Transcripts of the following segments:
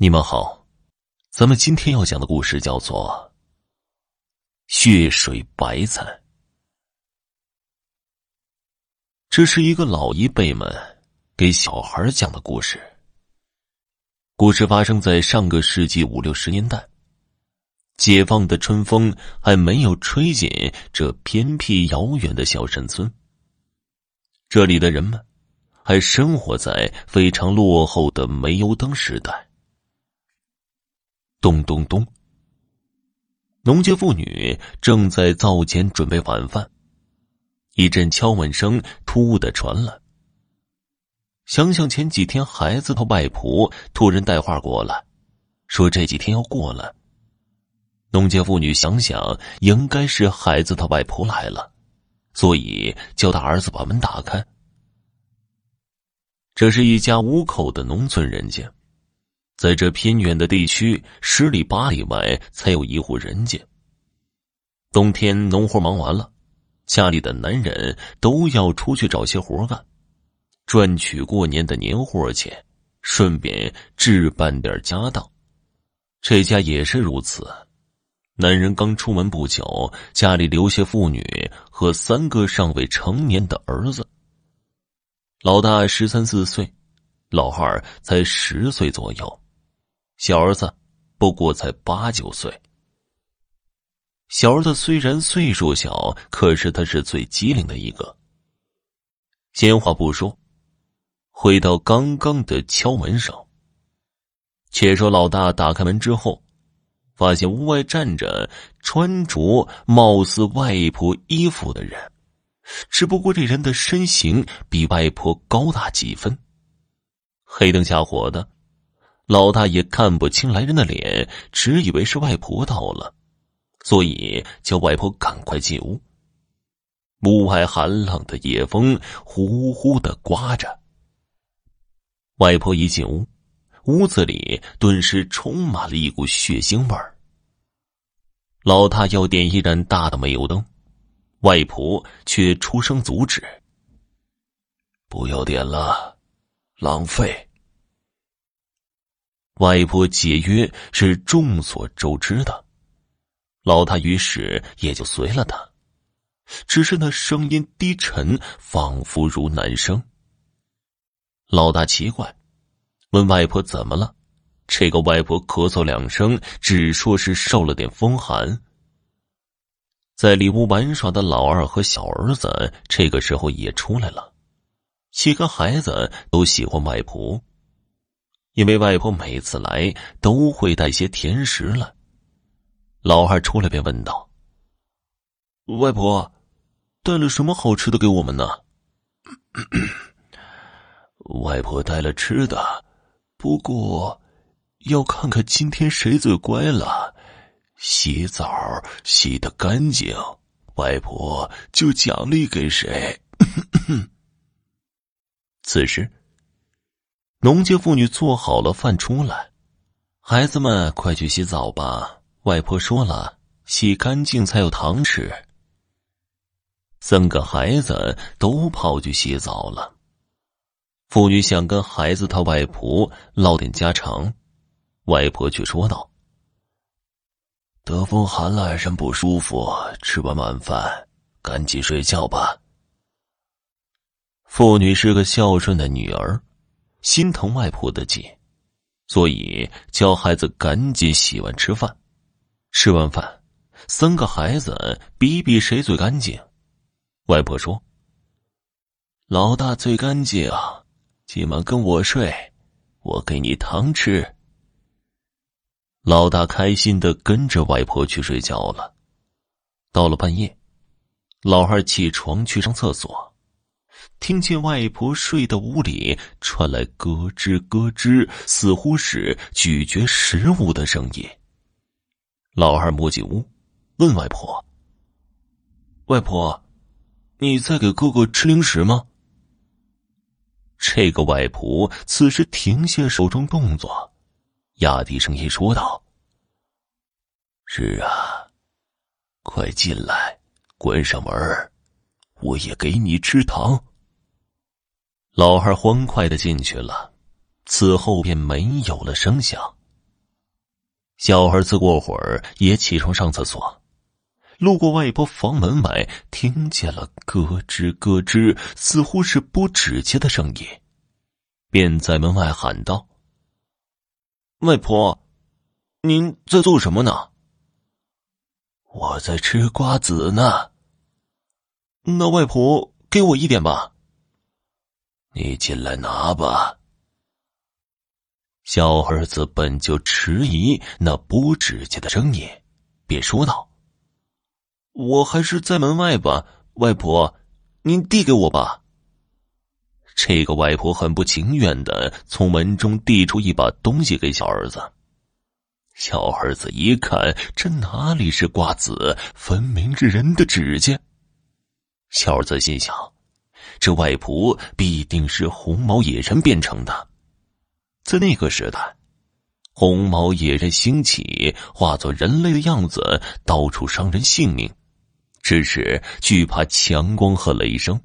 你们好，咱们今天要讲的故事叫做《血水白菜》。这是一个老一辈们给小孩讲的故事。故事发生在上个世纪五六十年代，解放的春风还没有吹进这偏僻遥远的小山村。这里的人们还生活在非常落后的煤油灯时代。咚咚咚！农家妇女正在灶前准备晚饭，一阵敲门声突兀的传来。想想前几天孩子他外婆突然带话过来，说这几天要过来。农家妇女想想，应该是孩子他外婆来了，所以叫他儿子把门打开。这是一家五口的农村人家。在这偏远的地区，十里八里外才有一户人家。冬天农活忙完了，家里的男人都要出去找些活干，赚取过年的年货钱，顺便置办点家当。这家也是如此。男人刚出门不久，家里留下妇女和三个尚未成年的儿子。老大十三四岁，老二才十岁左右。小儿子不过才八九岁。小儿子虽然岁数小，可是他是最机灵的一个。闲话不说，回到刚刚的敲门声。且说老大打开门之后，发现屋外站着穿着貌似外婆衣服的人，只不过这人的身形比外婆高大几分。黑灯瞎火的。老大也看不清来人的脸，只以为是外婆到了，所以叫外婆赶快进屋。屋外寒冷的夜风呼呼的刮着。外婆一进屋，屋子里顿时充满了一股血腥味儿。老大要点一盏大的煤油灯，外婆却出声阻止：“不要点了，浪费。”外婆节约是众所周知的，老大于是也就随了他，只是那声音低沉，仿佛如男声。老大奇怪，问外婆怎么了？这个外婆咳嗽两声，只说是受了点风寒。在里屋玩耍的老二和小儿子这个时候也出来了，几个孩子都喜欢外婆。因为外婆每次来都会带些甜食来，老二出来便问道：“外婆，带了什么好吃的给我们呢？” 外婆带了吃的，不过要看看今天谁最乖了，洗澡洗的干净，外婆就奖励给谁。此时。农家妇女做好了饭出来，孩子们快去洗澡吧。外婆说了，洗干净才有糖吃。三个孩子都跑去洗澡了。妇女想跟孩子他外婆唠点家常，外婆却说道：“得风寒了，人不舒服，吃完晚饭赶紧睡觉吧。”妇女是个孝顺的女儿。心疼外婆的急，所以叫孩子赶紧洗完吃饭。吃完饭，三个孩子比比谁最干净。外婆说：“老大最干净，今晚跟我睡，我给你糖吃。”老大开心的跟着外婆去睡觉了。到了半夜，老二起床去上厕所。听见外婆睡的屋里传来咯吱咯吱，似乎是咀嚼食物的声音。老二摸进屋，问外婆：“外婆，你在给哥哥吃零食吗？”这个外婆此时停下手中动作，压低声音说道：“是啊，快进来，关上门我也给你吃糖。”老二欢快的进去了，此后便没有了声响。小儿子过会儿也起床上厕所，路过外婆房门外，听见了咯吱咯吱，似乎是剥指甲的声音，便在门外喊道：“外婆，您在做什么呢？”“我在吃瓜子呢。”“那外婆给我一点吧。”“你进来拿吧。”小儿子本就迟疑那剥指甲的声音，便说道：“我还是在门外吧，外婆，您递给我吧。”这个外婆很不情愿的从门中递出一把东西给小儿子。小儿子一看，这哪里是瓜子，分明是人的指甲。小儿子心想：这外婆必定是红毛野人变成的。在那个时代，红毛野人兴起，化作人类的样子，到处伤人性命。只是惧怕强光和雷声，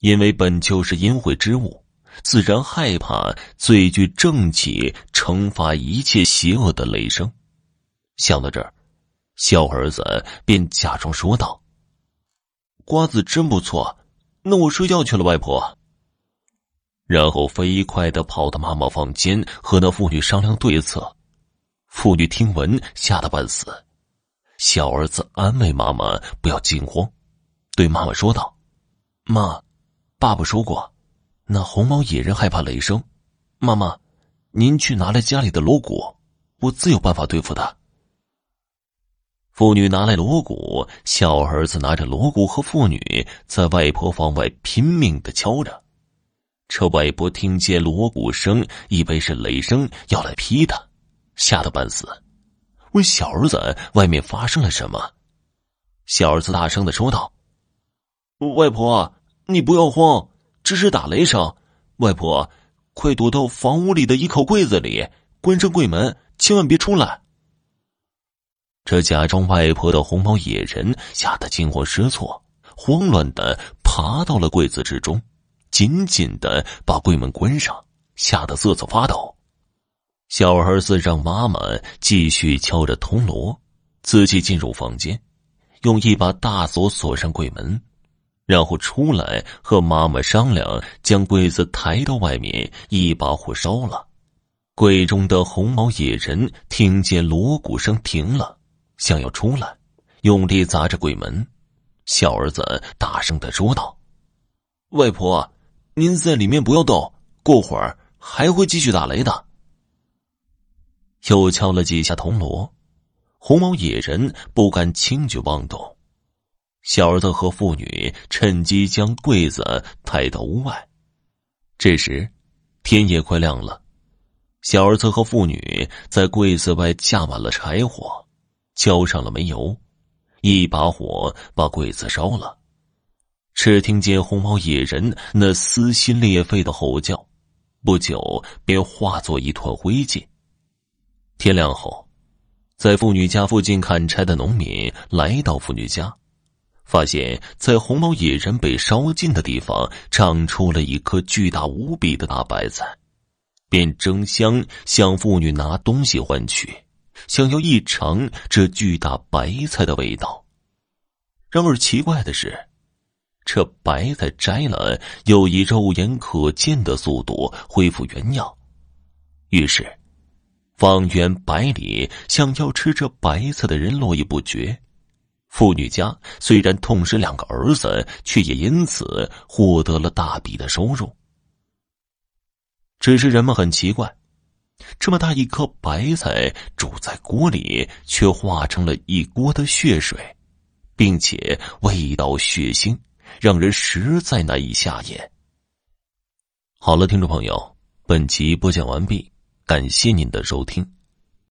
因为本就是阴晦之物，自然害怕最具正气、惩罚一切邪恶的雷声。想到这儿，小儿子便假装说道：“瓜子真不错，那我睡觉去了，外婆。”然后飞快的跑到妈妈房间，和那妇女商量对策。妇女听闻，吓得半死。小儿子安慰妈妈不要惊慌，对妈妈说道：“妈，爸爸说过，那红毛野人害怕雷声。妈妈，您去拿来家里的锣鼓，我自有办法对付他。”妇女拿来锣鼓，小儿子拿着锣鼓和妇女在外婆房外拼命的敲着。这外婆听见锣鼓声，以为是雷声要来劈他，吓得半死，问小儿子外面发生了什么。小儿子大声的说道：“外婆，你不要慌，这是打雷声。外婆，快躲到房屋里的一口柜子里，关上柜门，千万别出来。”这假装外婆的红毛野人吓得惊慌失措，慌乱的爬到了柜子之中。紧紧的把柜门关上，吓得瑟瑟发抖。小儿子让妈妈继续敲着铜锣，自己进入房间，用一把大锁锁上柜门，然后出来和妈妈商量，将柜子抬到外面，一把火烧了。柜中的红毛野人听见锣鼓声停了，想要出来，用力砸着柜门。小儿子大声的说道：“外婆。”您在里面不要动，过会儿还会继续打雷的。又敲了几下铜锣，红毛野人不敢轻举妄动。小儿子和妇女趁机将柜子抬到屋外。这时，天也快亮了。小儿子和妇女在柜子外架满了柴火，浇上了煤油，一把火把柜子烧了。只听见红毛野人那撕心裂肺的吼叫，不久便化作一团灰烬。天亮后，在妇女家附近砍柴的农民来到妇女家，发现，在红毛野人被烧尽的地方长出了一棵巨大无比的大白菜，便争相向妇女拿东西换取，想要一尝这巨大白菜的味道。然而奇怪的是。这白菜摘了，又以肉眼可见的速度恢复原样。于是，方圆百里想要吃这白菜的人络绎不绝。妇女家虽然痛失两个儿子，却也因此获得了大笔的收入。只是人们很奇怪，这么大一颗白菜煮在锅里，却化成了一锅的血水，并且味道血腥。让人实在难以下咽。好了，听众朋友，本集播讲完毕，感谢您的收听。